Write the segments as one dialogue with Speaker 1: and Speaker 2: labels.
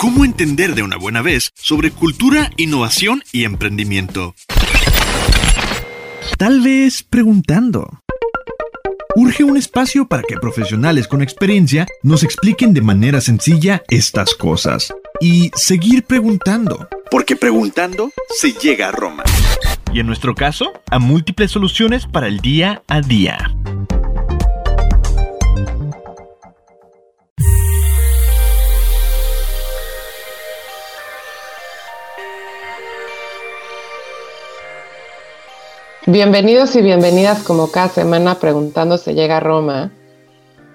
Speaker 1: ¿Cómo entender de una buena vez sobre cultura, innovación y emprendimiento? Tal vez preguntando. Urge un espacio para que profesionales con experiencia nos expliquen de manera sencilla estas cosas. Y seguir preguntando. Porque preguntando se llega a Roma. Y en nuestro caso, a múltiples soluciones para el día a día.
Speaker 2: Bienvenidos y bienvenidas como cada semana preguntando se llega a Roma.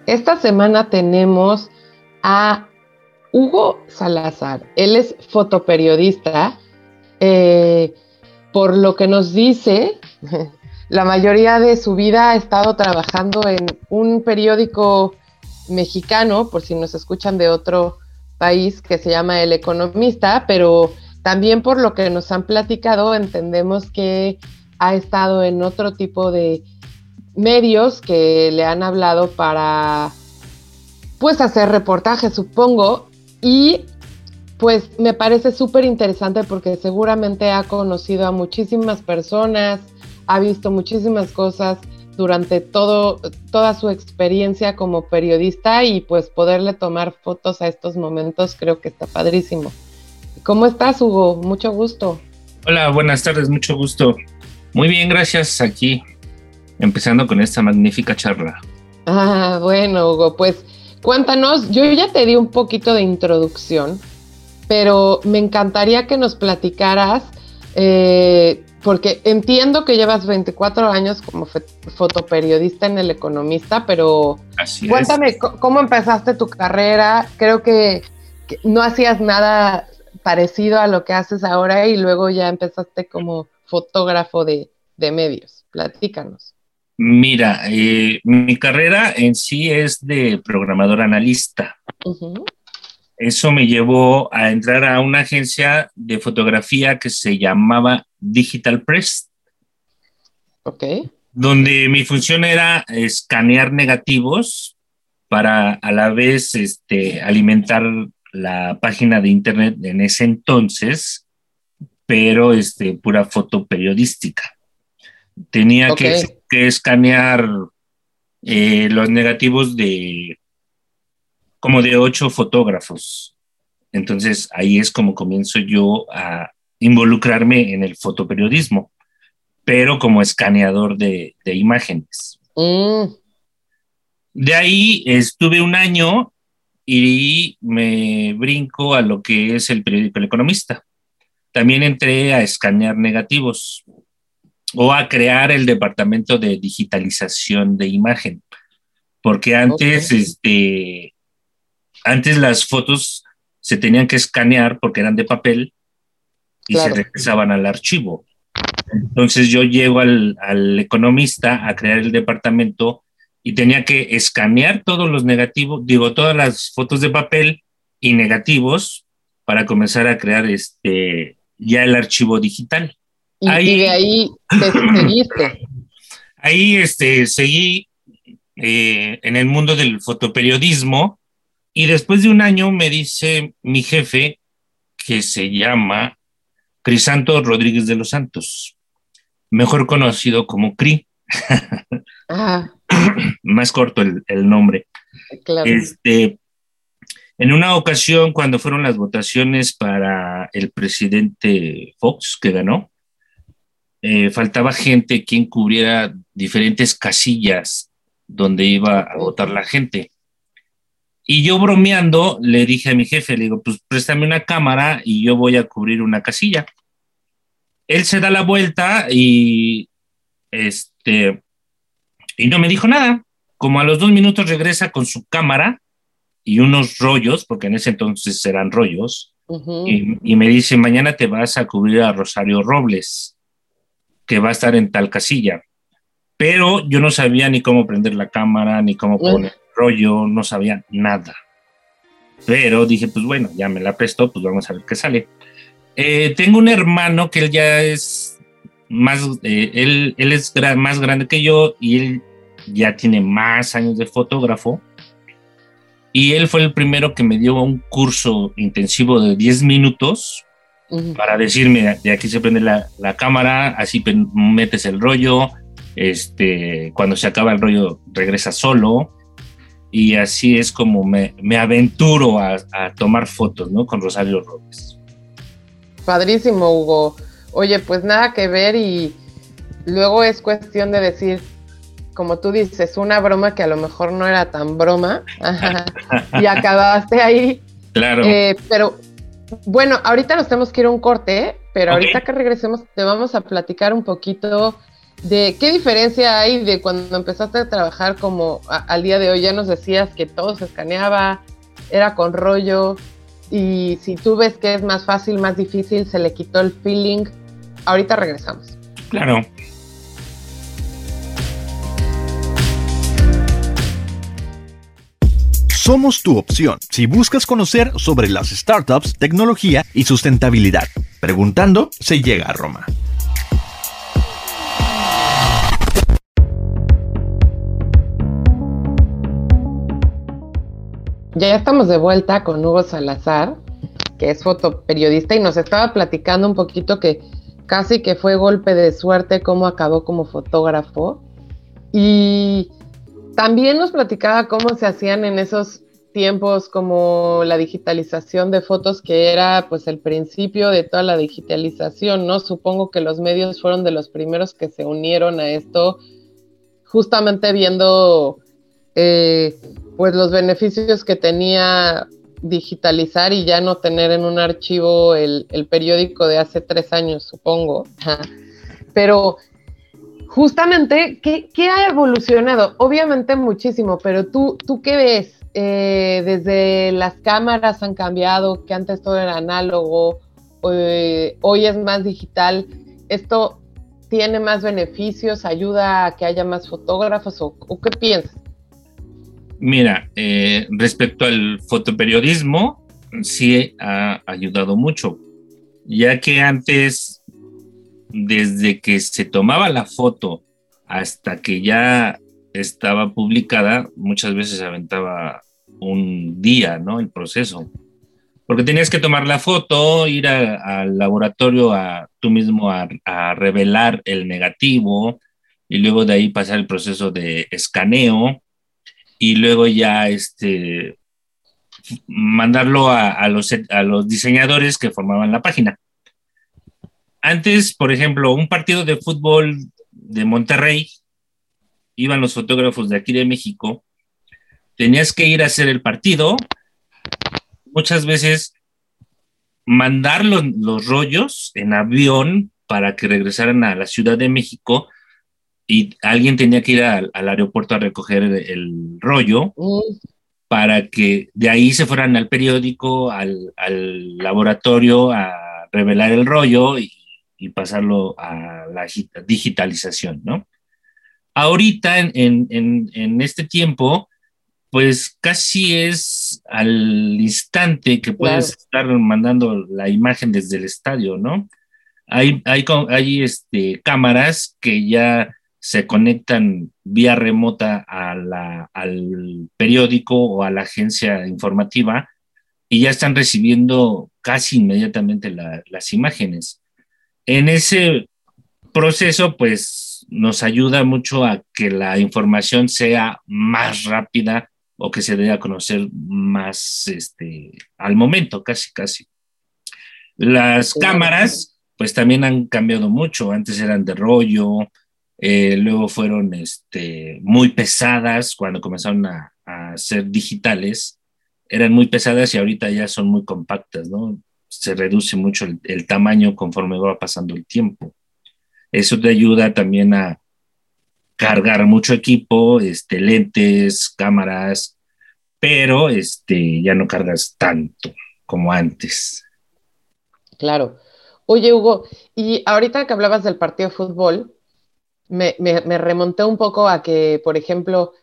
Speaker 2: Esta semana tenemos a Hugo Salazar. Él es fotoperiodista. Eh, por lo que nos dice, la mayoría de su vida ha estado trabajando en un periódico mexicano, por si nos escuchan de otro país, que se llama El Economista, pero también por lo que nos han platicado, entendemos que ha estado en otro tipo de medios que le han hablado para pues hacer reportajes, supongo, y pues me parece súper interesante porque seguramente ha conocido a muchísimas personas, ha visto muchísimas cosas durante todo, toda su experiencia como periodista y pues poderle tomar fotos a estos momentos creo que está padrísimo. ¿Cómo estás, Hugo? Mucho gusto.
Speaker 3: Hola, buenas tardes, mucho gusto. Muy bien, gracias. Aquí empezando con esta magnífica charla.
Speaker 2: Ah, bueno, Hugo, pues cuéntanos, yo ya te di un poquito de introducción, pero me encantaría que nos platicaras, eh, porque entiendo que llevas 24 años como fotoperiodista en El Economista, pero cuéntame cómo empezaste tu carrera. Creo que, que no hacías nada parecido a lo que haces ahora y luego ya empezaste como fotógrafo de, medios. Platícanos.
Speaker 3: Mira, eh, mi carrera en sí es de programador analista. Eso me llevó a entrar a una agencia de fotografía que se llamaba Digital Press.
Speaker 2: Ok.
Speaker 3: Donde mi función era escanear negativos para a la vez este, alimentar la página de internet en ese entonces pero este, pura foto periodística. Tenía que, escanear eh, los negativos de como de ocho fotógrafos. Entonces ahí es como comienzo yo a involucrarme en el fotoperiodismo, pero como escaneador de, imágenes. Mm. De ahí estuve un año y me brinco a lo que es el periódico El Economista también entré a escanear negativos o a crear el departamento de digitalización de imagen, porque antes, este, antes las fotos se tenían que escanear porque eran de papel y se regresaban al archivo. Entonces yo llego al, al, economista a crear el departamento y tenía que escanear todos los negativos, digo, todas las fotos de papel y negativos para comenzar a crear este, ya el archivo digital.
Speaker 2: Y, ahí, de ahí te seguiste.
Speaker 3: Ahí este, seguí eh, en el mundo del fotoperiodismo y después de un año me dice mi jefe que se llama Crisanto Rodríguez de los Santos, mejor conocido como CRI. Ah. Más corto el, el nombre.
Speaker 2: Claro.
Speaker 3: Este, en una ocasión, cuando fueron las votaciones para el presidente Fox, que ganó, eh, faltaba gente quien cubriera diferentes casillas donde iba a votar la gente. Y yo bromeando le dije a mi jefe, le digo, pues préstame una cámara y yo voy a cubrir una casilla. Él se da la vuelta y este y no me dijo nada. Como a los dos minutos regresa con su cámara y unos rollos, porque en ese entonces eran rollos, y, me dice, mañana te vas a cubrir a Rosario Robles, que va a estar en tal casilla. Pero yo no sabía ni cómo prender la cámara, ni cómo poner rollo, no sabía nada. Pero dije, pues bueno, ya me la prestó, pues vamos a ver qué sale. Eh, tengo un hermano que él ya es más, eh, él, él es más grande que yo y él ya tiene más años de fotógrafo y él fue el primero que me dio un curso intensivo de 10 minutos para decirme, de aquí se prende la, la, cámara, así metes el rollo, este, cuando se acaba el rollo regresa solo, y así es como me, me aventuro a, a, tomar fotos, ¿no? Con Rosario Robles.
Speaker 2: Padrísimo, Hugo. Oye, pues nada que ver y luego es cuestión de decir, como tú dices, una broma que a lo mejor no era tan broma y acabaste ahí.
Speaker 3: Claro.
Speaker 2: Eh, pero bueno, ahorita nos tenemos que ir a un corte, pero ahorita que regresemos te vamos a platicar un poquito de qué diferencia hay de cuando empezaste a trabajar como al día de hoy. Ya nos decías que todo se escaneaba, era con rollo, y si tú ves que es más fácil, más difícil, se le quitó el feeling. Ahorita regresamos.
Speaker 3: Claro.
Speaker 1: Somos tu opción si buscas conocer sobre las startups, tecnología y sustentabilidad. Preguntando se llega a Roma.
Speaker 2: Ya estamos de vuelta con Hugo Salazar, que es fotoperiodista y nos estaba platicando un poquito que casi que fue golpe de suerte cómo acabó como fotógrafo. Y también nos platicaba cómo se hacían en esos tiempos como la digitalización de fotos, que era pues el principio de toda la digitalización, ¿no? Supongo que los medios fueron de los primeros que se unieron a esto, justamente viendo eh, pues los beneficios que tenía digitalizar y ya no tener en un archivo el, el periódico de hace tres años, supongo. Pero Justamente, ¿qué, ha evolucionado? Obviamente muchísimo, pero tú, ¿tú qué ves? Eh, desde las cámaras han cambiado, que antes todo era análogo, eh, hoy es más digital. ¿Esto tiene más beneficios? ¿Ayuda a que haya más fotógrafos? ¿O, qué piensas?
Speaker 3: Mira, eh, respecto al fotoperiodismo, sí ha ayudado mucho, ya que antes desde que se tomaba la foto hasta que ya estaba publicada, muchas veces aventaba un día, ¿no? El proceso. Porque tenías que tomar la foto, ir al laboratorio a tú mismo a, revelar el negativo y luego de ahí pasar el proceso de escaneo y luego ya este, mandarlo a, los, a los diseñadores que formaban la página. Antes, por ejemplo, un partido de fútbol de Monterrey, iban los fotógrafos de aquí de México, tenías que ir a hacer el partido, muchas veces mandar los, rollos en avión para que regresaran a la Ciudad de México y alguien tenía que ir al, aeropuerto a recoger el, rollo para que de ahí se fueran al periódico, al, al laboratorio a revelar el rollo y y pasarlo a la digitalización, ¿no? Ahorita, en, en, en este tiempo, pues casi es al instante que puedes estar mandando la imagen desde el estadio, ¿no? Hay, hay, hay este, cámaras que ya se conectan vía remota a la, al periódico o a la agencia informativa y ya están recibiendo casi inmediatamente las imágenes. En ese proceso, pues nos ayuda mucho a que la información sea más rápida o que se dé a conocer más este, al momento, casi, casi. Las cámaras, pues también han cambiado mucho. Antes eran de rollo, eh, luego fueron este, muy pesadas cuando comenzaron a, ser digitales. Eran muy pesadas y ahorita ya son muy compactas, ¿no? Se reduce mucho el, tamaño conforme va pasando el tiempo. Eso te ayuda también a cargar mucho equipo, este, lentes, cámaras, pero este, ya no cargas tanto como antes.
Speaker 2: Claro. Oye, Hugo, y ahorita que hablabas del partido de fútbol, me, me remonté un poco a que, por ejemplo,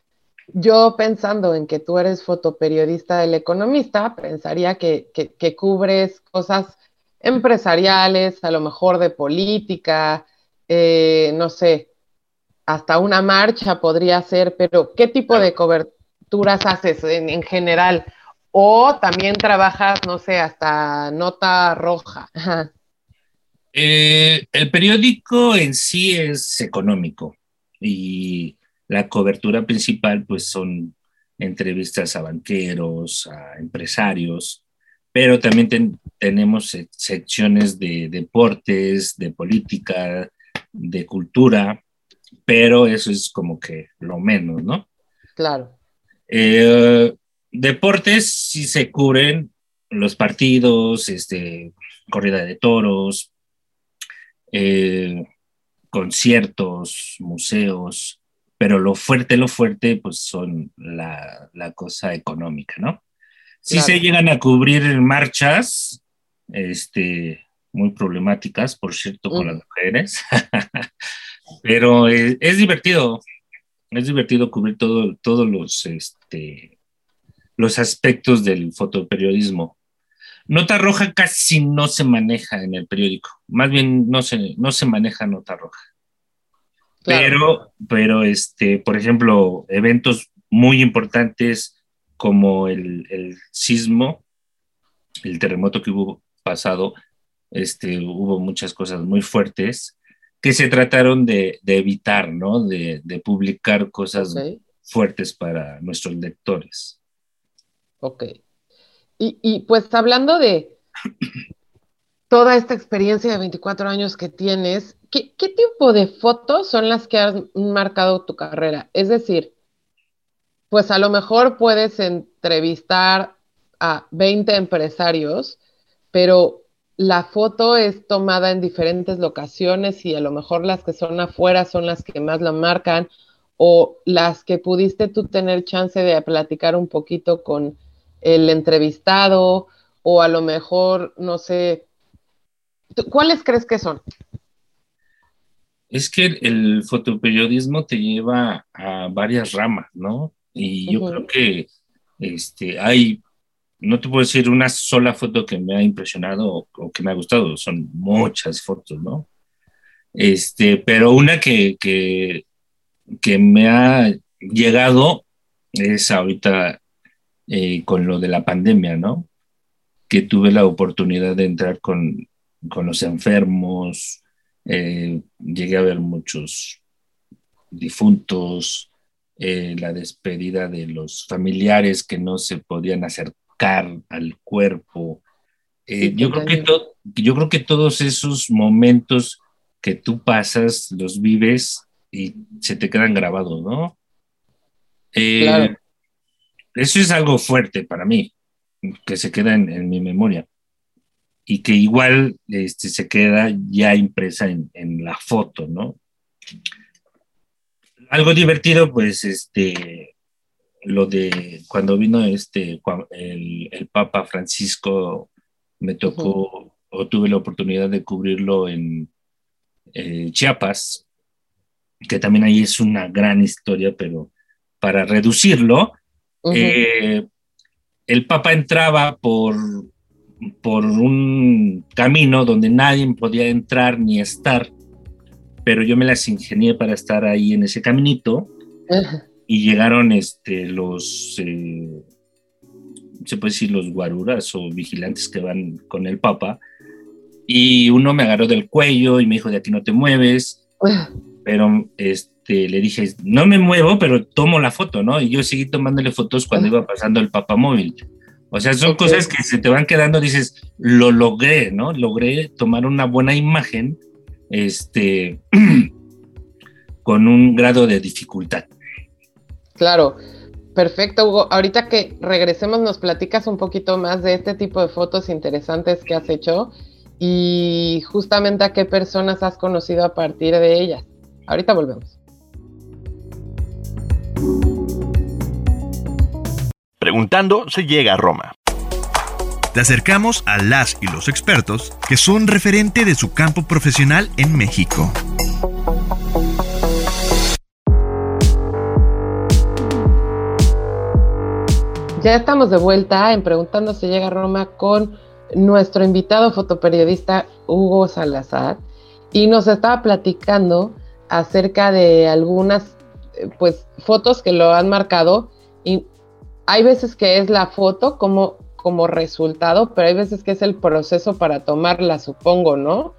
Speaker 2: yo pensando en que tú eres fotoperiodista del economista, pensaría que, cubres cosas empresariales, a lo mejor de política, eh, no sé, hasta una marcha podría ser, pero ¿qué tipo de cobertura? lecturas haces en, general? O también trabajas, no sé, hasta nota roja.
Speaker 3: Eh, el periódico en sí es económico y la cobertura principal pues son entrevistas a banqueros, a empresarios, pero también tenemos secciones de deportes, de política, de cultura, pero eso es como que lo menos, ¿no?
Speaker 2: Claro.
Speaker 3: Eh, deportes sí se cubren los partidos, este, corrida de toros, eh, conciertos, museos, pero lo fuerte, lo fuerte, pues son la, cosa económica, ¿no? Sí se llegan a cubrir marchas, este, muy problemáticas, por cierto, con las mujeres, pero es, divertido, es divertido cubrir todo, todos los, este, los aspectos del fotoperiodismo. Nota roja casi no se maneja en el periódico, más bien no se, no se maneja nota roja. Pero, pero este, por ejemplo, eventos muy importantes como el, el sismo, el terremoto que hubo pasado, este, hubo muchas cosas muy fuertes que se trataron de, evitar, ¿no? De, publicar cosas fuertes para nuestros lectores.
Speaker 2: Ok. Y, pues hablando de toda esta experiencia de 24 años que tienes, ¿qué, ¿qué, tipo de fotos son las que han marcado tu carrera? Es decir, pues a lo mejor puedes entrevistar a 20 empresarios, pero la foto es tomada en diferentes locaciones y a lo mejor las que son afuera son las que más la marcan o las que pudiste tú tener chance de platicar un poquito con el entrevistado o a lo mejor, no sé, ¿cuáles crees que son?
Speaker 3: Es que el fotoperiodismo te lleva a varias ramas, ¿no? Y yo creo que este, hay no te puedo decir una sola foto que me ha impresionado o, que me ha gustado, son muchas fotos, ¿no? Este, pero una que, que, me ha llegado es ahorita eh, con lo de la pandemia, ¿no? Que tuve la oportunidad de entrar con, los enfermos, eh, llegué a ver muchos difuntos, eh, la despedida de los familiares que no se podían acercar al cuerpo. Eh, yo, creo que yo creo que todos esos momentos que tú pasas, los vives y se te quedan grabados, ¿no? Eso es algo fuerte para mí, que se queda en, mi memoria y que igual este, se queda ya impresa en, en, la foto, ¿no? Algo divertido, pues, este, lo de cuando vino este, el, Papa Francisco, me tocó o tuve la oportunidad de cubrirlo en eh, Chiapas, que también ahí es una gran historia, pero para reducirlo, eh, el Papa entraba por, por un camino donde nadie podía entrar ni estar, pero yo me las ingenié para estar ahí en ese caminito y llegaron este, los, eh, se puede decir, los guaruras o vigilantes que van con el Papa, y uno me agarró del cuello y me dijo, de aquí no te mueves, pero este, le dije, no me muevo, pero tomo la foto, ¿no? Y yo seguí tomándole fotos cuando iba pasando el Papa móvil. O sea, son cosas que se te van quedando, dices, lo logré, ¿no? Logré tomar una buena imagen, este, con un grado de dificultad.
Speaker 2: Claro, perfecto, Hugo. Ahorita que regresemos, nos platicas un poquito más de este tipo de fotos interesantes que has hecho y justamente a qué personas has conocido a partir de ellas. Ahorita volvemos.
Speaker 1: Preguntando se llega a Roma. Te acercamos a las y los expertos que son referente de su campo profesional en México.
Speaker 2: Ya estamos de vuelta en Preguntando si llega a Roma con nuestro invitado fotoperiodista Hugo Salazar y nos estaba platicando acerca de algunas eh, pues fotos que lo han marcado hay veces que es la foto como, como resultado, pero hay veces que es el proceso para tomarla, supongo, ¿no?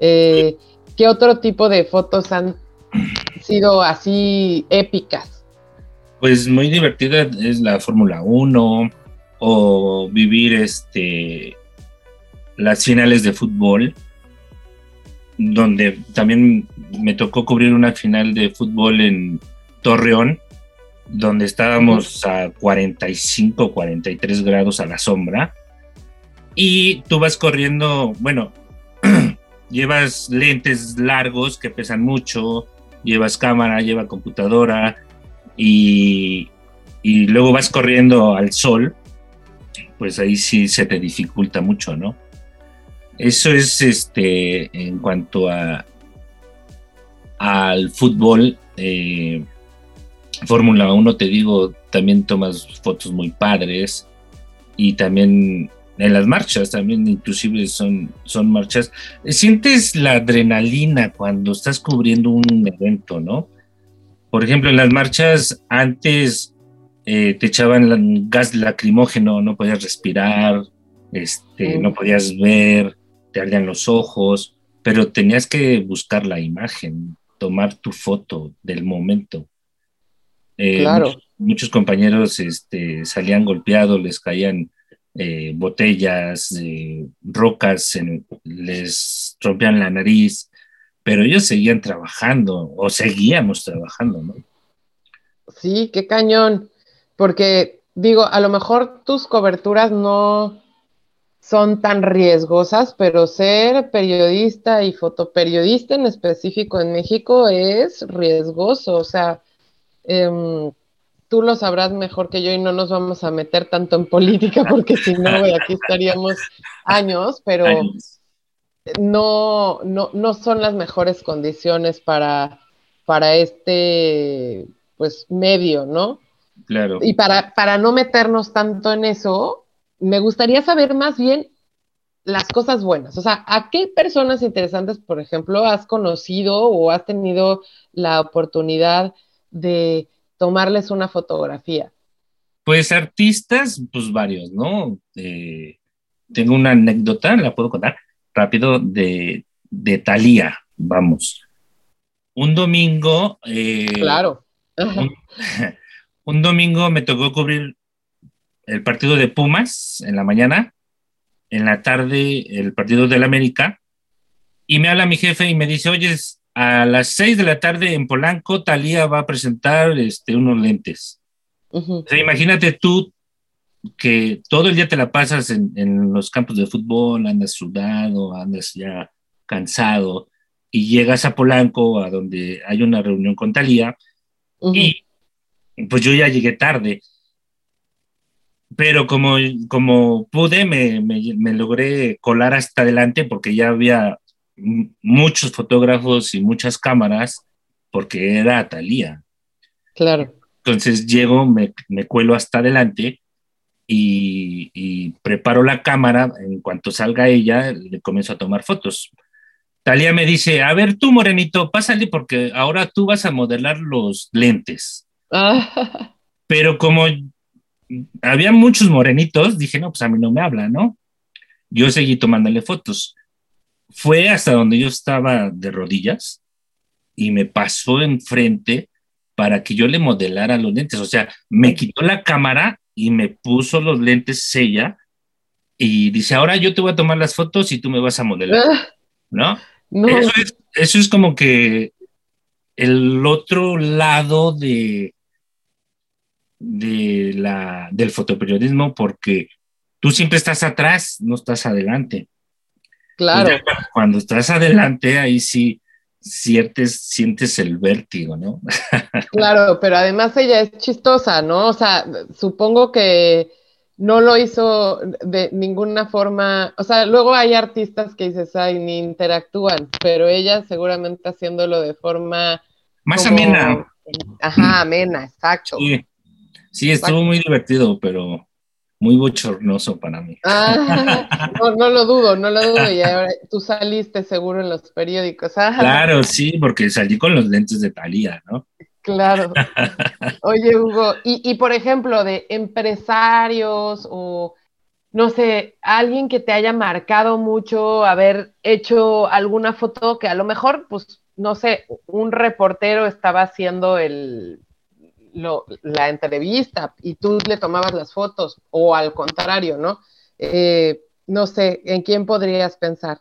Speaker 2: Eh, ¿Qué otro tipo de fotos han sido así épicas?
Speaker 3: Pues muy divertida es la Fórmula 1 o vivir este las finales de fútbol, donde también me tocó cubrir una final de fútbol en Torreón, donde estábamos a 45, 43 grados a la sombra, y tú vas corriendo, bueno, llevas lentes largos que pesan mucho, llevas cámara, lleva computadora, y, y luego vas corriendo al sol, pues ahí sí se te dificulta mucho, ¿no? Eso es este en cuanto a al fútbol. Eh, Fórmula 1, te digo, también tomas fotos muy padres y también en las marchas, también inclusive son, son marchas. Sientes la adrenalina cuando estás cubriendo un evento, ¿no? Por ejemplo, en las marchas antes eh, te echaban gas lacrimógeno, no podías respirar, este, no podías ver, te ardían los ojos, pero tenías que buscar la imagen, tomar tu foto del momento. Eh, claro. Muchos, compañeros este, salían golpeados, les caían eh, botellas, eh, rocas, les rompían la nariz, pero ellos seguían trabajando o seguíamos trabajando, ¿no?
Speaker 2: Sí, qué cañón, porque digo, a lo mejor tus coberturas no, son tan riesgosas, pero ser periodista y fotoperiodista en específico en México es riesgoso. O sea, em, tú lo sabrás mejor que yo y no nos vamos a meter tanto en política porque si no, aquí estaríamos años, pero No, no, no son las mejores condiciones para, para este pues medio, ¿no?
Speaker 3: Claro.
Speaker 2: Y para, para no meternos tanto en eso, me gustaría saber más bien las cosas buenas. O sea, ¿a qué personas interesantes, por ejemplo, has conocido o has tenido la oportunidad de tomarles una fotografía?
Speaker 3: Pues artistas, pues varios, ¿no? Eh, tengo una anécdota, la puedo contar rápido, de, de Thalía, vamos. Un domingo.
Speaker 2: Eh, claro.
Speaker 3: un, domingo me tocó cubrir el partido de Pumas en la mañana, en la tarde el partido del América, y me habla mi jefe y me dice, oye, a las seis de la tarde en Polanco, Talía va a presentar este, unos lentes. o sea, imagínate tú que todo el día te la pasas en, los campos de fútbol, andas sudado, andas ya cansado, y llegas a Polanco, a donde hay una reunión con Talía, y pues yo ya llegué tarde. Pero como, como pude, me, me, logré colar hasta adelante porque ya había muchos fotógrafos y muchas cámaras, porque era Talía.
Speaker 2: Claro.
Speaker 3: Entonces llego, me, me cuelo hasta adelante y, y, preparo la cámara. En cuanto salga ella, le comienzo a tomar fotos. Talía me dice, a ver tú, Morenito, pásale porque ahora tú vas a modelar los lentes. Ah. Pero como había muchos morenitos, dije, no, pues a mí no me habla, ¿no? Yo seguí tomándole fotos. Fue hasta donde yo estaba de rodillas y me pasó enfrente para que yo le modelara los lentes. O sea, me quitó la cámara y me puso los lentes ella y dice, ahora yo te voy a tomar las fotos y tú me vas a modelar, ah. ¿no? Eso, es, eso es como que el otro lado de, de la, del fotoperiodismo porque tú siempre estás atrás, no estás adelante.
Speaker 2: Claro.
Speaker 3: cuando estás adelante, ahí sí sientes, sientes el vértigo, ¿no?
Speaker 2: claro, pero además ella es chistosa, ¿no? O sea, supongo que no lo hizo de ninguna forma, o sea, luego hay artistas que dices, ay, ni interactúan, pero ella seguramente haciéndolo de forma...
Speaker 3: Más amena.
Speaker 2: Ajá, amena, exacto.
Speaker 3: Sí. Sí, estuvo muy divertido, pero muy bochornoso para mí.
Speaker 2: Ah, no, lo dudo, no lo dudo. Y ahora tú saliste seguro en los periódicos.
Speaker 3: Claro, sí, porque salí con los lentes de Talía, ¿no?
Speaker 2: Claro. Oye, Hugo, y, y por ejemplo, de empresarios o no sé, alguien que te haya marcado mucho, haber hecho alguna foto que a lo mejor, pues, no sé, un reportero estaba haciendo el, la entrevista y tú le tomabas las fotos, o al contrario, ¿no? Eh, no sé, ¿en quién podrías pensar?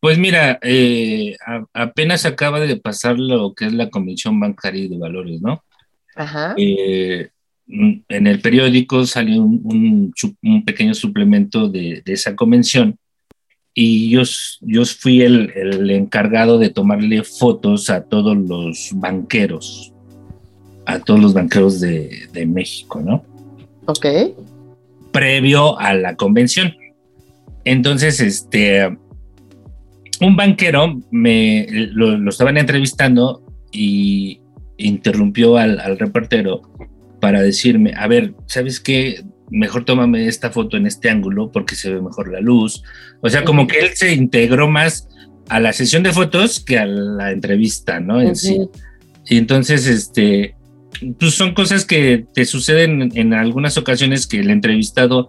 Speaker 3: Pues mira, eh, apenas acaba de pasar lo que es la Comisión Bancaria de Valores, ¿no? Ajá. Eh, en el periódico salió un, pequeño suplemento de, esa convención y yo, yo fui el, encargado de tomarle fotos a todos los banqueros, a todos los banqueros de, México, ¿no?
Speaker 2: Ok.
Speaker 3: Previo a la convención. Entonces, este, un banquero me lo, estaban entrevistando y interrumpió al, al reportero para decirme, a ver, ¿sabes qué? Mejor tómame esta foto en este ángulo porque se ve mejor la luz. O sea, como que él se integró más a la sesión de fotos que a la entrevista, ¿no? En sí. Y entonces, este, pues son cosas que te suceden en algunas ocasiones que el entrevistado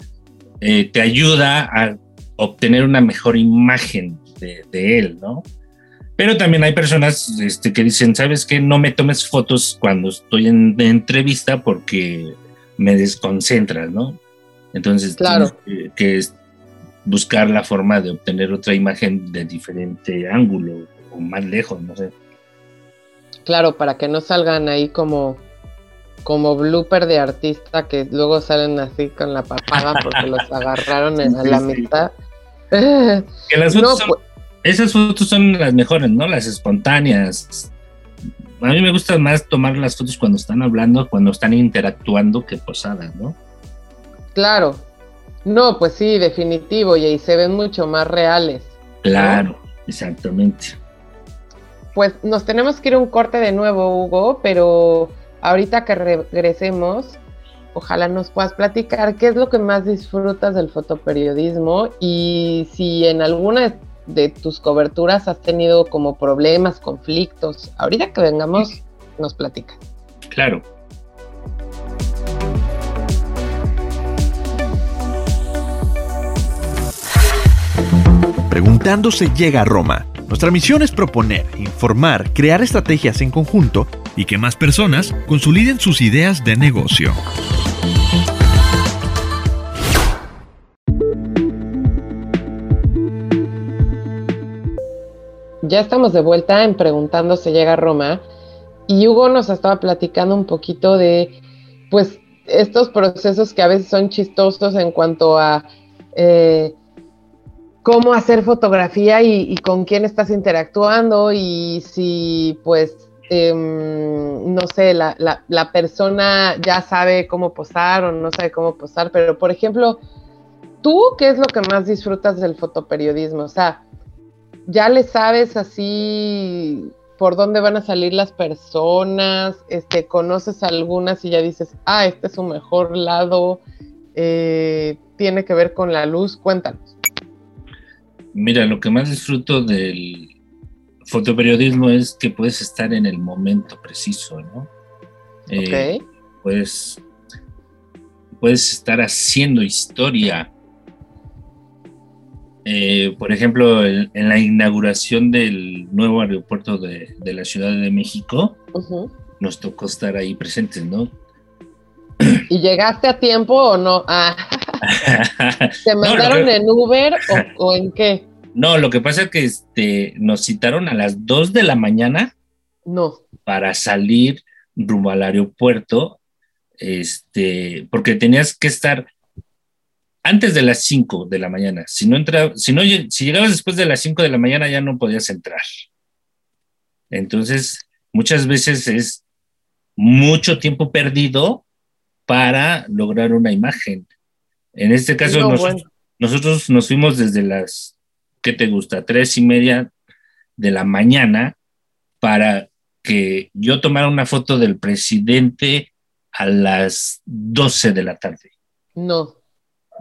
Speaker 3: eh, te ayuda a obtener una mejor imagen de, de él, ¿no? Pero también hay personas este, que dicen, ¿sabes qué? No me tomes fotos cuando estoy en entrevista porque me desconcentras, ¿no? Entonces,
Speaker 2: claro.
Speaker 3: que, que buscar la forma de obtener otra imagen de diferente ángulo o más lejos, no sé.
Speaker 2: Claro, para que no salgan ahí como, como blooper de artista que luego salen así con la papada porque los agarraron en la mitad.
Speaker 3: Que las fotos no, pues, esas fotos son las mejores, ¿no? Las espontáneas. A mí me gusta más tomar las fotos cuando están hablando, cuando están interactuando que posadas, ¿no?
Speaker 2: Claro. No, pues sí, definitivo, y ahí se ven mucho más reales.
Speaker 3: Claro, exactamente.
Speaker 2: Pues nos tenemos que ir a un corte de nuevo, Hugo, pero ahorita que regresemos, ojalá nos puedas platicar qué es lo que más disfrutas del fotoperiodismo y si en alguna de tus coberturas has tenido como problemas, conflictos. Ahorita que vengamos, nos platica.
Speaker 3: Claro.
Speaker 1: Preguntándose llega a Roma. Nuestra misión es proponer, informar, crear estrategias en conjunto y que más personas consoliden sus ideas de negocio.
Speaker 2: Ya estamos de vuelta en Preguntando se llega a Roma y Hugo nos estaba platicando un poquito de, pues, estos procesos que a veces son chistosos en cuanto a eh, cómo hacer fotografía y, con quién estás interactuando y si, pues, em, no sé, la, persona ya sabe cómo posar o no sabe cómo posar, pero, por ejemplo, ¿tú qué es lo que más disfrutas del fotoperiodismo? O sea, ya le sabes así por dónde van a salir las personas, este, conoces algunas y ya dices, ah, este es su mejor lado, eh, tiene que ver con la luz, cuéntanos.
Speaker 3: Mira, lo que más disfruto del fotoperiodismo es que puedes estar en el momento preciso, ¿no?
Speaker 2: Eh,
Speaker 3: puedes, puedes estar haciendo historia eh, por ejemplo, en, la inauguración del nuevo aeropuerto de, la Ciudad de México, nos tocó estar ahí presentes, ¿no?
Speaker 2: ¿Y llegaste a tiempo o no? Ah. ¿Te mandaron en Uber o, en qué?
Speaker 3: No, lo que pasa es que este, nos citaron a las 2 de la mañana.
Speaker 2: No.
Speaker 3: Para salir rumbo al aeropuerto, este, porque tenías que estar antes de las 5 de la mañana. Si no entra, si no, si llegabas después de las 5 de la mañana ya no podías entrar. Entonces, muchas veces es mucho tiempo perdido para lograr una imagen. En este caso, nosotros, nos fuimos desde las, ¿qué te gusta? Tres y media de la mañana para que yo tomara una foto del presidente a las 12 de la tarde.
Speaker 2: No.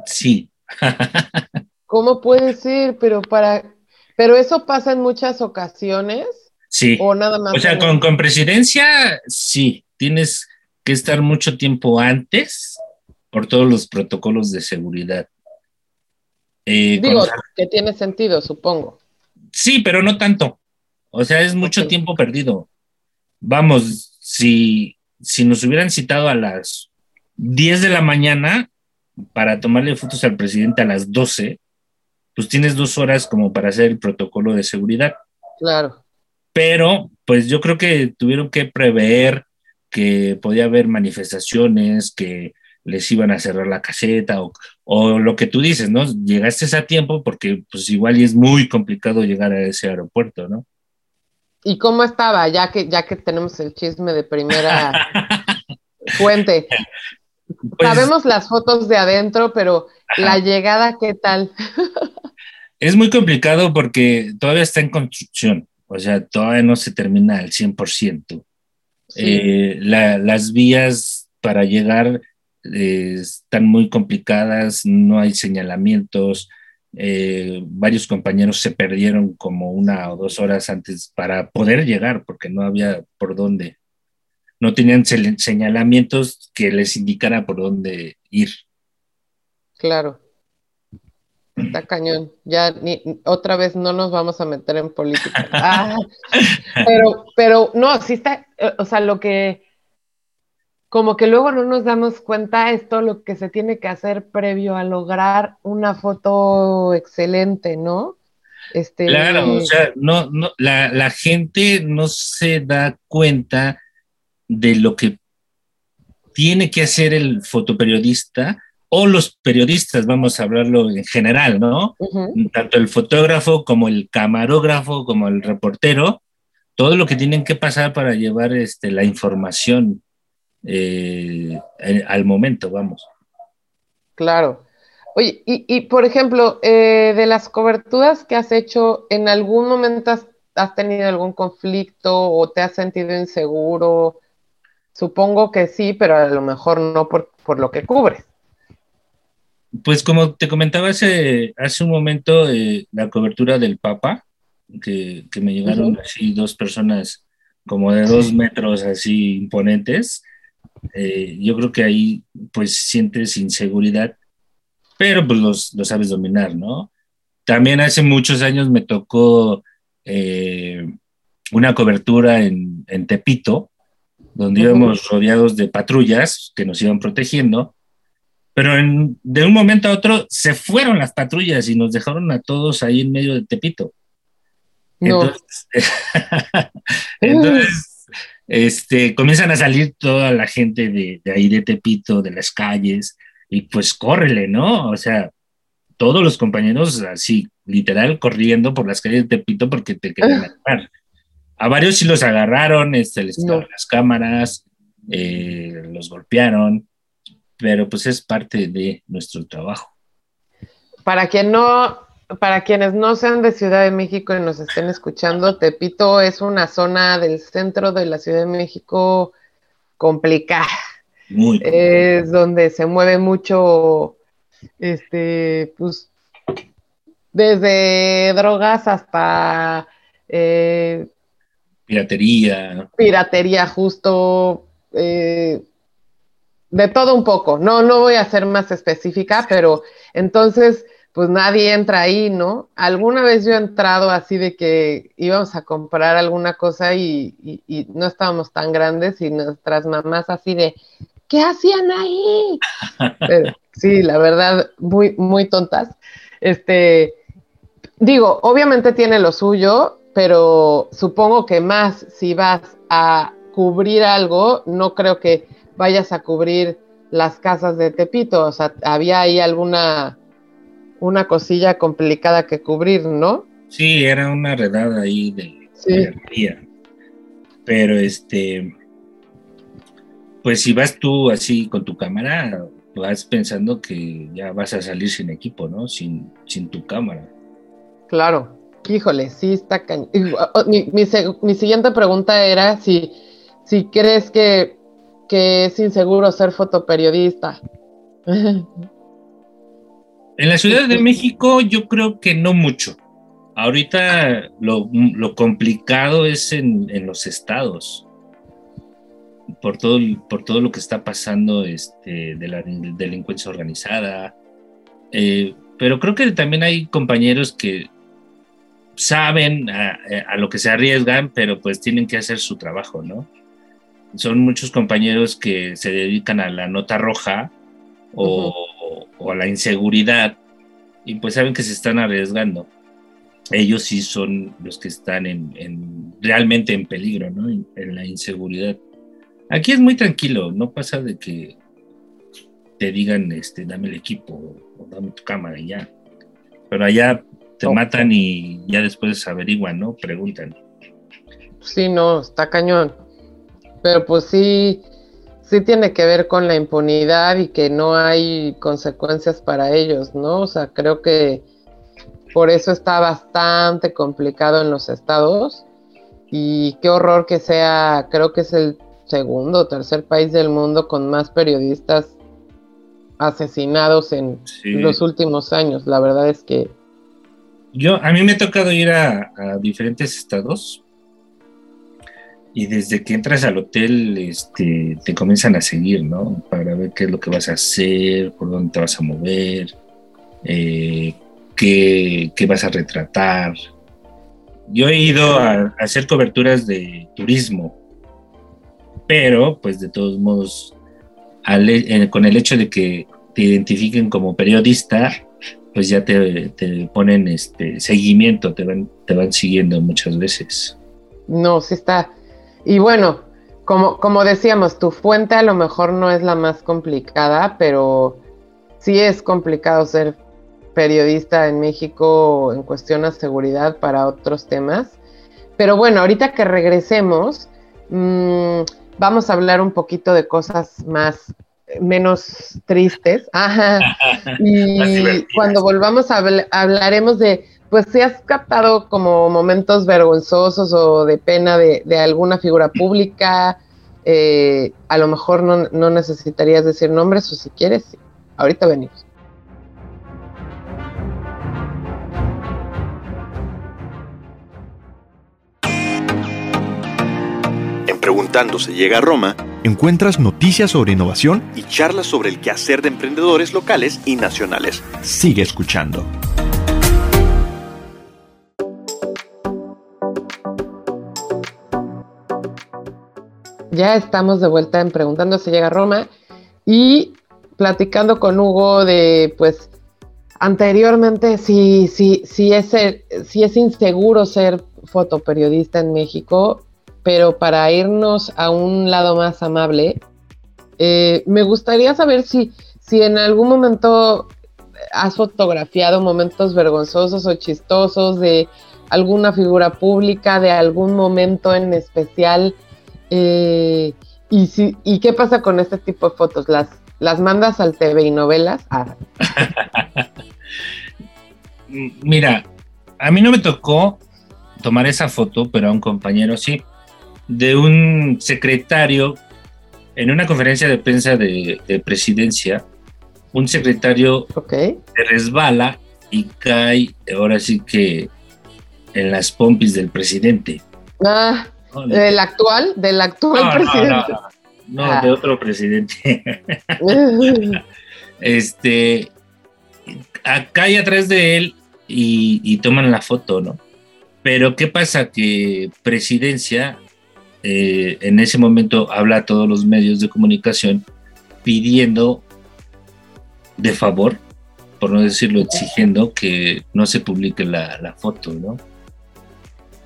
Speaker 3: Sí.
Speaker 2: ¿Cómo puede ser? Pero para, pero eso pasa en muchas ocasiones.
Speaker 3: Sí.
Speaker 2: O nada más.
Speaker 3: O sea, con, con presidencia, sí, tienes que estar mucho tiempo antes por todos los protocolos de seguridad.
Speaker 2: Eh, Digo, que tiene sentido, supongo.
Speaker 3: Sí, pero no tanto. O sea, es mucho tiempo perdido. Vamos, si, si nos hubieran citado a las 10 de la mañana para tomarle fotos al presidente a las 12, pues tienes dos horas como para hacer el protocolo de seguridad.
Speaker 2: Claro.
Speaker 3: Pero, pues yo creo que tuvieron que prever que podía haber manifestaciones, que les iban a cerrar la caseta o, o, lo que tú dices, ¿no? Llegaste a tiempo porque pues igual y es muy complicado llegar a ese aeropuerto, ¿no?
Speaker 2: ¿Y cómo estaba? Ya que, ya que tenemos el chisme de primera fuente. Pues Sabemos las fotos de adentro, pero la llegada, ¿qué tal?
Speaker 3: es muy complicado porque todavía está en construcción, o sea, todavía no se termina al 100%. Eh, las vías para llegar eh, están muy complicadas, no hay señalamientos, eh, varios compañeros se perdieron como una o dos horas antes para poder llegar porque no había por dónde. No tenían señalamientos que les indicara por dónde ir.
Speaker 2: Claro. Está cañón. Ya ni, otra vez no nos vamos a meter en política. Ah, pero, pero no, sí está, o sea, lo que como que luego no nos damos cuenta esto lo que se tiene que hacer previo a lograr una foto excelente, ¿no?
Speaker 3: Este... Claro, o sea, no, no, la, la gente no se da cuenta de lo que tiene que hacer el fotoperiodista o los periodistas, vamos a hablarlo en general, ¿no? Tanto el fotógrafo como el camarógrafo, como el reportero, todo lo que tienen que pasar para llevar este, la información eh, al momento, vamos.
Speaker 2: Claro. Oye, y, por ejemplo, eh, de las coberturas que has hecho, ¿en algún momento has, tenido algún conflicto o te has sentido inseguro? Supongo que sí, pero a lo mejor no por, lo que cubres.
Speaker 3: Pues como te comentaba hace, hace un momento, eh, la cobertura del Papa, que, me llegaron así dos personas como de dos metros así imponentes, eh, yo creo que ahí pues sientes inseguridad, pero pues los, lo sabes dominar, ¿no? También hace muchos años me tocó eh, una cobertura en, en Tepito, donde íbamos rodeados de patrullas que nos iban protegiendo, pero en, de un momento a otro se fueron las patrullas y nos dejaron a todos ahí en medio de Tepito. Entonces, entonces este, comienzan a salir toda la gente de, ahí de Tepito, de las calles, y pues córrele, ¿no? O sea, todos los compañeros así, literal, corriendo por las calles de Tepito porque te querían ah. agarrar. A varios sí los agarraron, este, les quitaron las cámaras, eh, los golpearon, pero pues es parte de nuestro trabajo.
Speaker 2: Para quien no para quienes no sean de Ciudad de México y nos estén escuchando, Tepito es una zona del centro de la Ciudad de México complicada. Muy es donde se mueve mucho, este, pues, desde drogas hasta eh,
Speaker 3: piratería.
Speaker 2: Piratería, justo. Eh, de todo un poco. No, no voy a ser más específica, pero entonces pues nadie entra ahí, ¿no? Alguna vez yo he entrado así de que íbamos a comprar alguna cosa y, no estábamos tan grandes y nuestras mamás así de, ¿qué hacían ahí? sí, la verdad, muy, muy tontas. Este, digo, obviamente tiene lo suyo, pero supongo que más si vas a cubrir algo, no creo que vayas a cubrir las casas de Tepito, o sea, había ahí alguna una cosilla complicada que cubrir, ¿no?
Speaker 3: Sí, era una redada ahí de sí. Pero este, pues si vas tú así con tu cámara, vas pensando que ya vas a salir sin equipo, ¿no? Sin, sin tu cámara.
Speaker 2: Claro, híjole, sí está Mi, mi, siguiente pregunta era si, si crees que, que es inseguro ser fotoperiodista.
Speaker 3: En la Ciudad de México yo creo que no mucho. Ahorita lo, complicado es en, los estados, por todo, por todo lo que está pasando este, de la delincuencia organizada. Eh, pero creo que también hay compañeros que saben a, a, lo que se arriesgan, pero pues tienen que hacer su trabajo, ¿no? Son muchos compañeros que se dedican a la nota roja o, a la inseguridad y pues saben que se están arriesgando. Ellos sí son los que están en, realmente en peligro, ¿no? En, la inseguridad. Aquí es muy tranquilo, no pasa de que te digan, este, dame el equipo o dame tu cámara y ya. Pero allá te matan y ya después averiguan, ¿no? Preguntan.
Speaker 2: Sí, no, está cañón. Pero pues sí, sí tiene que ver con la impunidad y que no hay consecuencias para ellos, ¿no? O sea, creo que por eso está bastante complicado en los estados y qué horror que sea, creo que es el segundo o tercer país del mundo con más periodistas asesinados en los últimos años. La verdad es que...
Speaker 3: Yo, a mí me ha tocado ir a diferentes estados y desde que entras al hotel este, te comienzan a seguir, ¿no? Para ver qué es lo que vas a hacer, por dónde te vas a mover, eh, qué, vas a retratar. Yo he ido a, hacer coberturas de turismo, pero pues de todos modos, eh, con el hecho de que te identifiquen como periodista, pues ya te, te ponen este seguimiento, te van, te van siguiendo muchas veces.
Speaker 2: No, sí está, y bueno, como, como decíamos, tu fuente a lo mejor no es la más complicada, pero sí es complicado ser periodista en México en cuestión de seguridad para otros temas. Pero bueno, ahorita que regresemos, mm, vamos a hablar un poquito de cosas más menos tristes. Ajá. Y cuando volvamos a hablaremos de pues si has captado como momentos vergonzosos o de pena de, alguna figura pública, eh, a lo mejor no, necesitarías decir nombres o si quieres, ahorita venimos.
Speaker 1: En Preguntando se llega a Roma, encuentras noticias sobre innovación y charlas sobre el quehacer de emprendedores locales y nacionales. Sigue escuchando.
Speaker 2: Ya estamos de vuelta en Preguntando si llega a Roma y platicando con Hugo de, pues, anteriormente si, si, si, es, si es inseguro ser fotoperiodista en México, pero para irnos a un lado más amable, eh, me gustaría saber si, si en algún momento has fotografiado momentos vergonzosos o chistosos de alguna figura pública, de algún momento en especial eh, y, si, ¿Y qué pasa con este tipo de fotos? ¿Las, las mandas al TV y novelas? Ah.
Speaker 3: Mira, a mí no me tocó tomar esa foto, pero a un compañero sí, de un secretario en una conferencia de prensa de, presidencia, un secretario se resbala y cae, ahora sí que en las pompis del presidente.
Speaker 2: Ah, ¿Del actual? ¿Del actual presidente?
Speaker 3: No, de ah. otro presidente. este, acá hay atrás de él y, toman la foto, ¿no? Pero ¿qué pasa? Que presidencia eh, en ese momento habla a todos los medios de comunicación pidiendo de favor, por no decirlo exigiendo, que no se publique la, la foto, ¿no?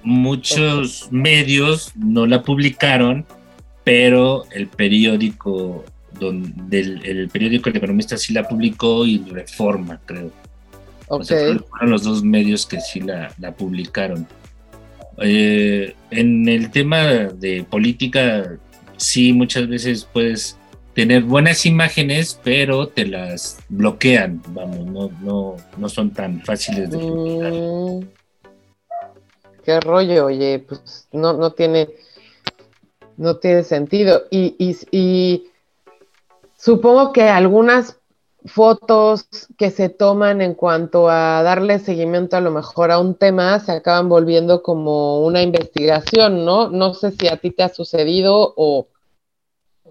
Speaker 3: Muchos medios no la publicaron, pero el periódico donde el, periódico El Economista sí la publicó y Reforma, creo. fueron los dos medios que sí la, publicaron. Eh, en el tema de política, sí, muchas veces puedes tener buenas imágenes, pero te las bloquean, vamos, no, no, no son tan fáciles de publicar. Mm
Speaker 2: qué rollo, oye, pues no, no tiene, no tiene sentido. Y, y, supongo que algunas fotos que se toman en cuanto a darle seguimiento a lo mejor a un tema se acaban volviendo como una investigación, ¿no? No sé si a ti te ha sucedido o,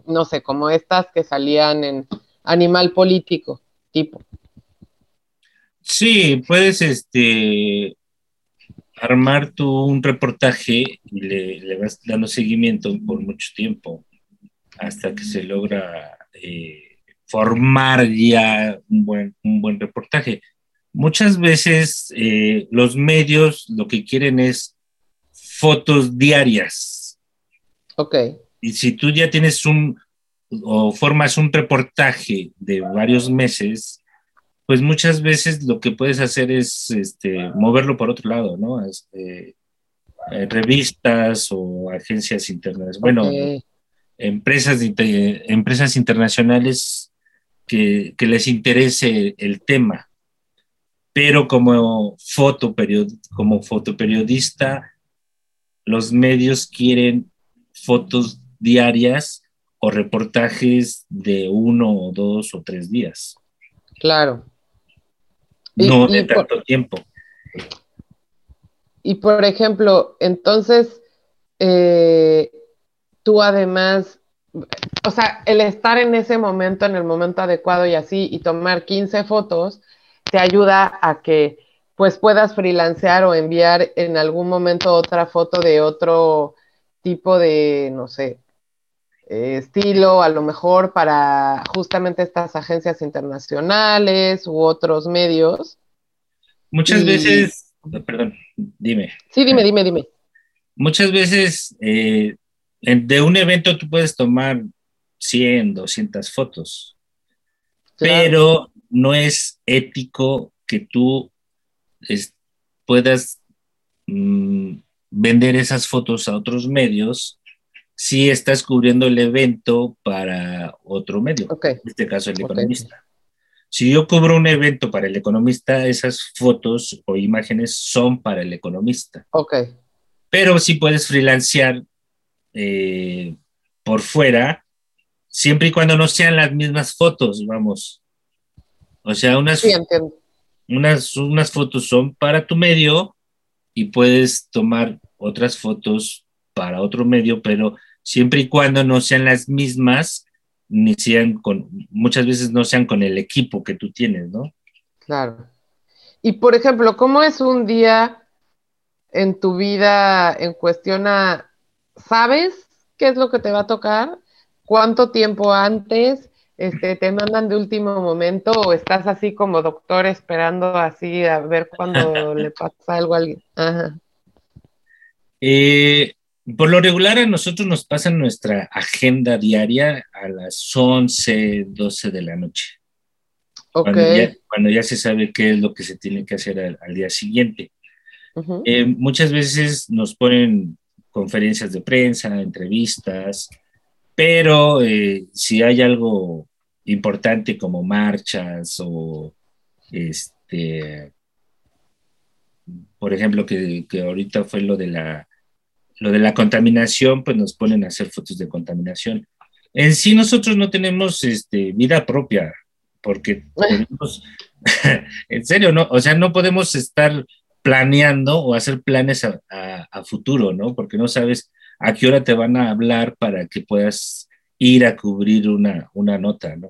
Speaker 2: no sé, como estas que salían en Animal Político, tipo.
Speaker 3: Sí, puedes este, armar tú un reportaje y le, vas dando seguimiento por mucho tiempo hasta que se logra eh, formar ya un buen, un buen reportaje. Muchas veces eh, los medios lo que quieren es fotos diarias.
Speaker 2: Ok.
Speaker 3: Y si tú ya tienes un o formas un reportaje de varios meses, pues muchas veces lo que puedes hacer es este, moverlo por otro lado, ¿no? Este, eh, revistas o agencias internacionales. Bueno, empresas, empresas internacionales que, les interese el tema. Pero como, como fotoperiodista, los medios quieren fotos diarias o reportajes de uno o dos o tres días.
Speaker 2: Claro.
Speaker 3: No de tanto tiempo.
Speaker 2: Y por ejemplo, entonces, eh, tú además o sea, el estar en ese momento, en el momento adecuado y así, y tomar 15 fotos, te ayuda a que pues puedas freelancear o enviar en algún momento otra foto de otro tipo de, no sé, eh, estilo, a lo mejor para justamente estas agencias internacionales u otros medios.
Speaker 3: Muchas veces, perdón, dime.
Speaker 2: Sí, dime, dime, dime.
Speaker 3: Muchas veces eh, de un evento tú puedes tomar 100, 200 fotos, pero no es ético que tú puedas mm, vender esas fotos a otros medios si estás cubriendo el evento para otro medio, en este caso el economista. Si yo cubro un evento para el economista, esas fotos o imágenes son para el economista.
Speaker 2: Ok.
Speaker 3: Pero si puedes freelancear eh, por fuera, siempre y cuando no sean las mismas fotos, vamos. O sea, unas, unas, unas fotos son para tu medio y puedes tomar otras fotos para otro medio, pero siempre y cuando no sean las mismas, ni sean con, muchas veces no sean con el equipo que tú tienes, ¿no?
Speaker 2: Claro. Y por ejemplo, ¿cómo es un día en tu vida en cuestión a sabes qué es lo que te va a tocar, cuánto tiempo antes este, te mandan de último momento o estás así como doctor esperando así a ver cuándo le pasa algo a alguien.
Speaker 3: Eh, por lo regular a nosotros nos pasa nuestra agenda diaria a las 11, 12 de la noche. Cuando, ya, se sabe qué es lo que se tiene que hacer al, día siguiente. Eh, muchas veces nos ponen conferencias de prensa, entrevistas, pero eh, si hay algo importante como marchas o este, por ejemplo, que, ahorita fue lo de la lo de la contaminación, pues nos ponen a hacer fotos de contaminación. En sí nosotros no tenemos este, vida propia, porque en serio, no, o sea, no podemos estar planeando o hacer planes a, futuro, ¿no? Porque no sabes a qué hora te van a hablar para que puedas ir a cubrir una, una nota, ¿no?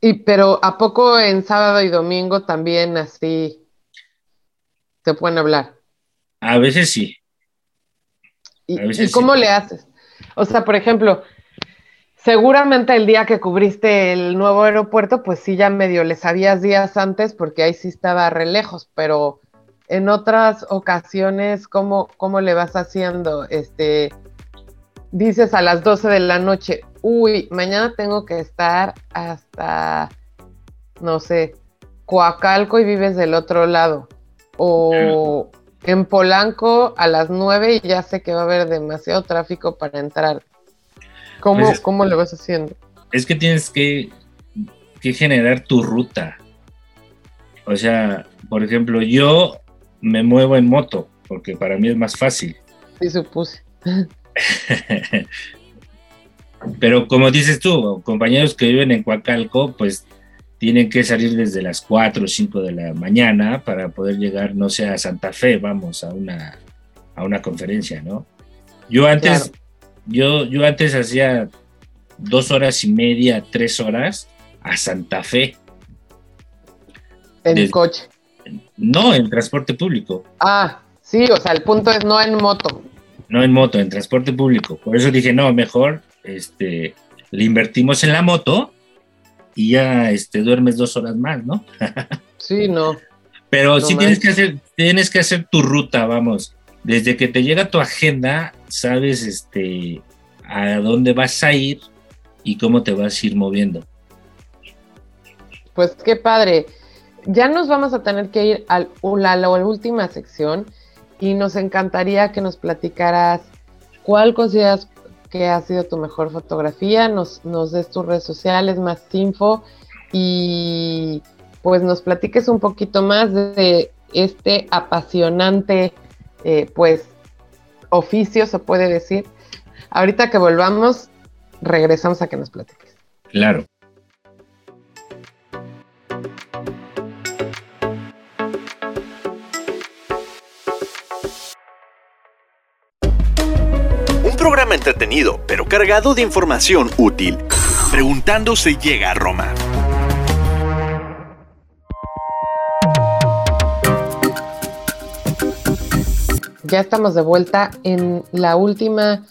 Speaker 2: Y pero ¿a poco en sábado y domingo también así te pueden hablar?
Speaker 3: A veces sí.
Speaker 2: ¿Y, cómo le haces? O sea, por ejemplo, seguramente el día que cubriste el nuevo aeropuerto, pues sí, ya medio le sabías días antes porque ahí sí estaba re lejos, pero en otras ocasiones, ¿cómo, cómo le vas haciendo? Este, dices a las 12 de la noche, uy, mañana tengo que estar hasta, no sé, Coacalco y vives del otro lado. O en Polanco a las 9 y ya sé que va a haber demasiado tráfico para entrar. ¿Cómo, pues ¿cómo le vas haciendo?
Speaker 3: Es que tienes que, que generar tu ruta. O sea, por ejemplo, yo me muevo en moto, porque para mí es más fácil.
Speaker 2: Sí, supuse.
Speaker 3: Pero como dices tú, compañeros que viven en Coacalco, pues tienen que salir desde las 4 o 5 de la mañana para poder llegar, no sé, a Santa Fe, vamos, a una, a una conferencia, ¿no? Yo antes, yo, yo antes hacía dos horas y media, tres horas a Santa Fe.
Speaker 2: En el coche.
Speaker 3: No, en transporte público.
Speaker 2: Ah, sí, o sea, el punto es no en moto.
Speaker 3: No en moto, en transporte público. Por eso dije, no, mejor este, le invertimos en la moto y ya este, duermes dos horas más, ¿no?
Speaker 2: sí, no.
Speaker 3: Pero sí tienes que, hacer, tienes que hacer tu ruta, vamos. Desde que te llega tu agenda, sabes este, a dónde vas a ir y cómo te vas a ir moviendo.
Speaker 2: Pues qué padre. Ya nos vamos a tener que ir al, a la última sección y nos encantaría que nos platicaras cuál consideras que ha sido tu mejor fotografía, nos, nos des tus redes sociales, más info y pues nos platiques un poquito más de este apasionante eh, pues oficio, se puede decir. Ahorita que volvamos, regresamos a que nos platiques.
Speaker 3: Claro.
Speaker 1: Entretenido, pero cargado de información útil. Preguntando se llega a Roma.
Speaker 2: Ya estamos de vuelta en la última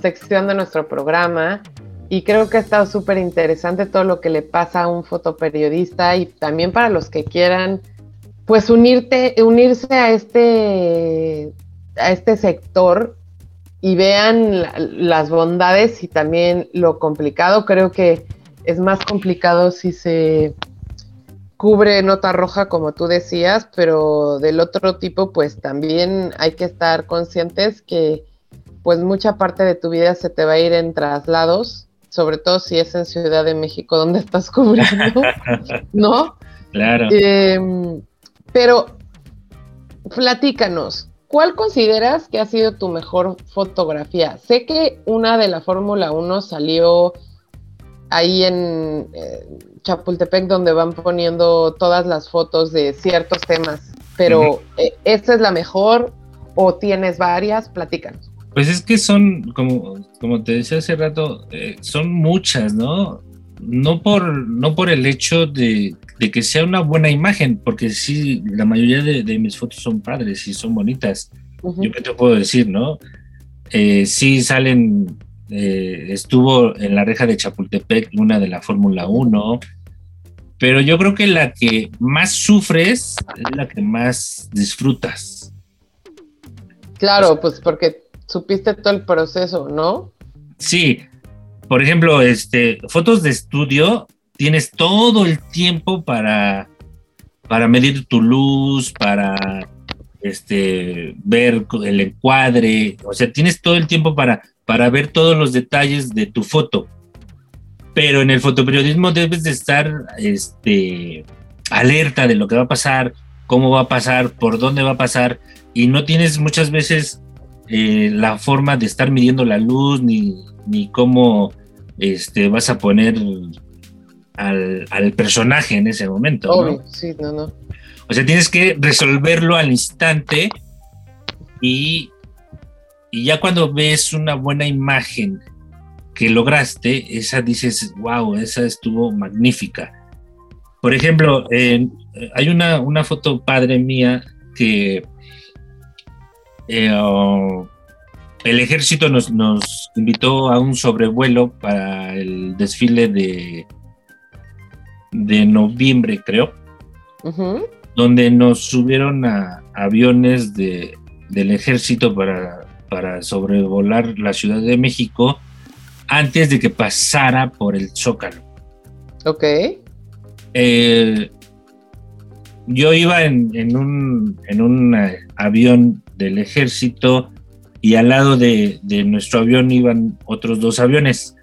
Speaker 2: sección de nuestro programa y creo que ha estado súper interesante todo lo que le pasa a un fotoperiodista y también para los que quieran pues unirte, unirse a este, a este sector y vean las bondades y también lo complicado. Creo que es más complicado si se cubre nota roja, como tú decías, pero del otro tipo, pues también hay que estar conscientes que pues mucha parte de tu vida se te va a ir en traslados, sobre todo si es en Ciudad de México donde estás cubriendo, ¿no?
Speaker 3: Claro.
Speaker 2: Em, pero platícanos, ¿Cuál consideras que ha sido tu mejor fotografía? Sé que una de la Fórmula 1 salió ahí en eh, Chapultepec donde van poniendo todas las fotos de ciertos temas, pero eh, ¿esta es la mejor o tienes varias? Platícanos.
Speaker 3: Pues es que son, como, como te decía hace rato, eh, son muchas, ¿no? No por, no por el hecho de de que sea una buena imagen, porque sí, la mayoría de, mis fotos son padres y son bonitas. Yo qué te puedo decir, ¿no? Eh, sí salen, eh, estuvo en la reja de Chapultepec una de la Fórmula 1, pero yo creo que la que más sufres es la que más disfrutas.
Speaker 2: Claro, pues porque supiste todo el proceso, ¿no?
Speaker 3: Sí, por ejemplo, este, fotos de estudio, tienes todo el tiempo para, para medir tu luz, para este, ver el encuadre, o sea, tienes todo el tiempo para, para ver todos los detalles de tu foto. Pero en el fotoperiodismo debes de estar este, alerta de lo que va a pasar, cómo va a pasar, por dónde va a pasar, y no tienes muchas veces eh, la forma de estar midiendo la luz, ni, ni cómo este, vas a poner al, personaje en ese momento.
Speaker 2: Obvio, sí, no, no.
Speaker 3: O sea, tienes que resolverlo al instante y, y ya cuando ves una buena imagen que lograste, esa dices, wow, esa estuvo magnífica. Por ejemplo, hay una, una, foto padre mía que eh, oh, el ejército nos, nos, invitó a un sobrevuelo para el desfile de, de noviembre, creo, donde nos subieron a aviones de, del ejército para, para sobrevolar la Ciudad de México antes de que pasara por el Zócalo.
Speaker 2: Ok.
Speaker 3: Eh, yo iba en, en, un, en un eh, avión del ejército y al lado de, de, nuestro avión iban otros dos aviones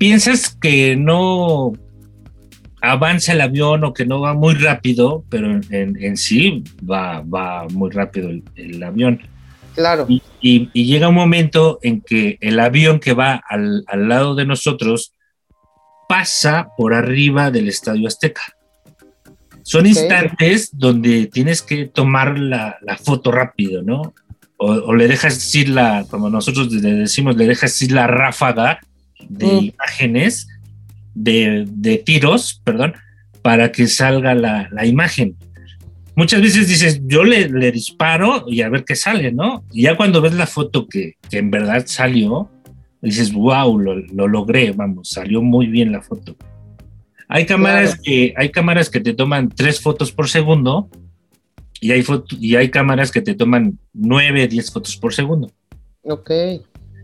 Speaker 3: piensas que no avanza el avión o que no va muy rápido, pero en, sí va, va muy rápido el, avión.
Speaker 2: Claro.
Speaker 3: Y, llega un momento en que el avión que va al, lado de nosotros pasa por arriba del Estadio Azteca. Son instantes donde tienes que tomar la, foto rápido, ¿no? O, le dejas ir la, como nosotros le decimos, le dejas ir la ráfaga de mm. imágenes, de, tiros, perdón, para que salga la, imagen. Muchas veces dices, yo le, disparo y a ver qué sale, ¿no? Y ya cuando ves la foto que, en verdad salió, dices, wow, lo, lo, logré, vamos, salió muy bien la foto. Hay cámaras, que, hay cámaras que te toman tres fotos por segundo y hay, y hay cámaras que te toman nueve, diez fotos por segundo.
Speaker 2: Ok.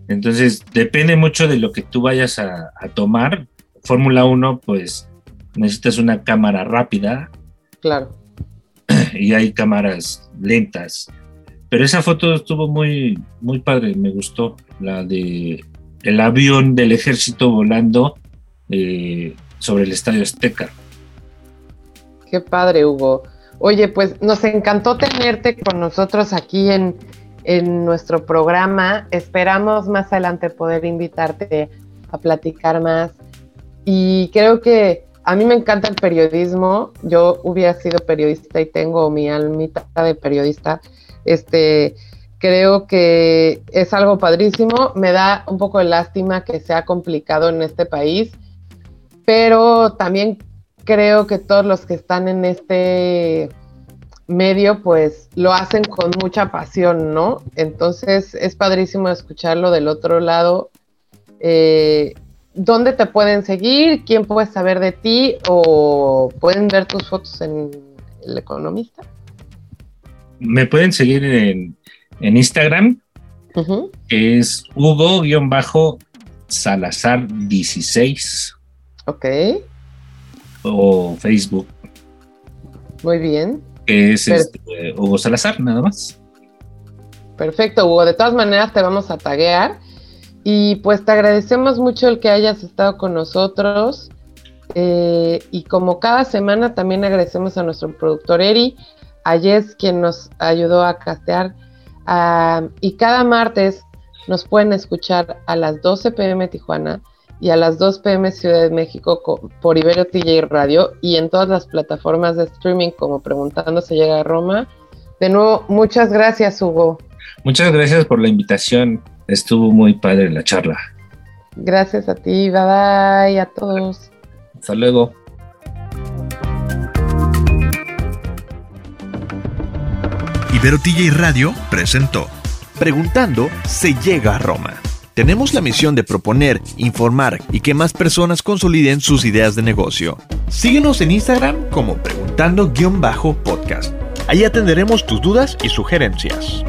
Speaker 3: Entonces, depende mucho de lo que tú vayas a, tomar. Fórmula 1, pues necesitas una cámara rápida.
Speaker 2: Claro.
Speaker 3: Y hay cámaras lentas. Pero esa foto estuvo muy, muy padre, me gustó. La de el avión del ejército volando eh, sobre el Estadio Azteca.
Speaker 2: Qué padre, Hugo. Oye, pues nos encantó tenerte con nosotros aquí en, en nuestro programa. Esperamos más adelante poder invitarte a platicar más. Y creo que a mí me encanta el periodismo. Yo hubiera sido periodista y tengo mi almita de periodista. Este, creo que es algo padrísimo. Me da un poco de lástima que sea complicado en este país, pero también creo que todos los que están en este medio, pues lo hacen con mucha pasión, ¿no? Entonces es padrísimo escucharlo del otro lado. Eh, ¿Dónde te pueden seguir? ¿Quién puede saber de ti? ¿O pueden ver tus fotos en El Economista?
Speaker 3: Me pueden seguir en, Instagram, es Hugo-Salazar16.
Speaker 2: Ok.
Speaker 3: O Facebook.
Speaker 2: Muy bien
Speaker 3: que es este, Hugo Salazar, nada más.
Speaker 2: Perfecto, Hugo. De todas maneras, te vamos a taguear. Y pues te agradecemos mucho el que hayas estado con nosotros. Eh, y como cada semana, también agradecemos a nuestro productor Eri, a Jess, quien nos ayudó a castear. y cada martes nos pueden escuchar a las 12 pm Tijuana y a las 2 pm Ciudad de México por Ibero TJ Radio y en todas las plataformas de streaming como Preguntando se llega a Roma. De nuevo, muchas gracias, Hugo.
Speaker 3: Muchas gracias por la invitación. Estuvo muy padre la charla.
Speaker 2: Gracias a ti. Bye bye a todos.
Speaker 3: Hasta luego.
Speaker 1: Ibero TJ Radio presentó Preguntando se llega a Roma. Tenemos la misión de proponer, informar y que más personas consoliden sus ideas de negocio. Síguenos en Instagram como preguntando-podcast. Ahí atenderemos tus dudas y sugerencias.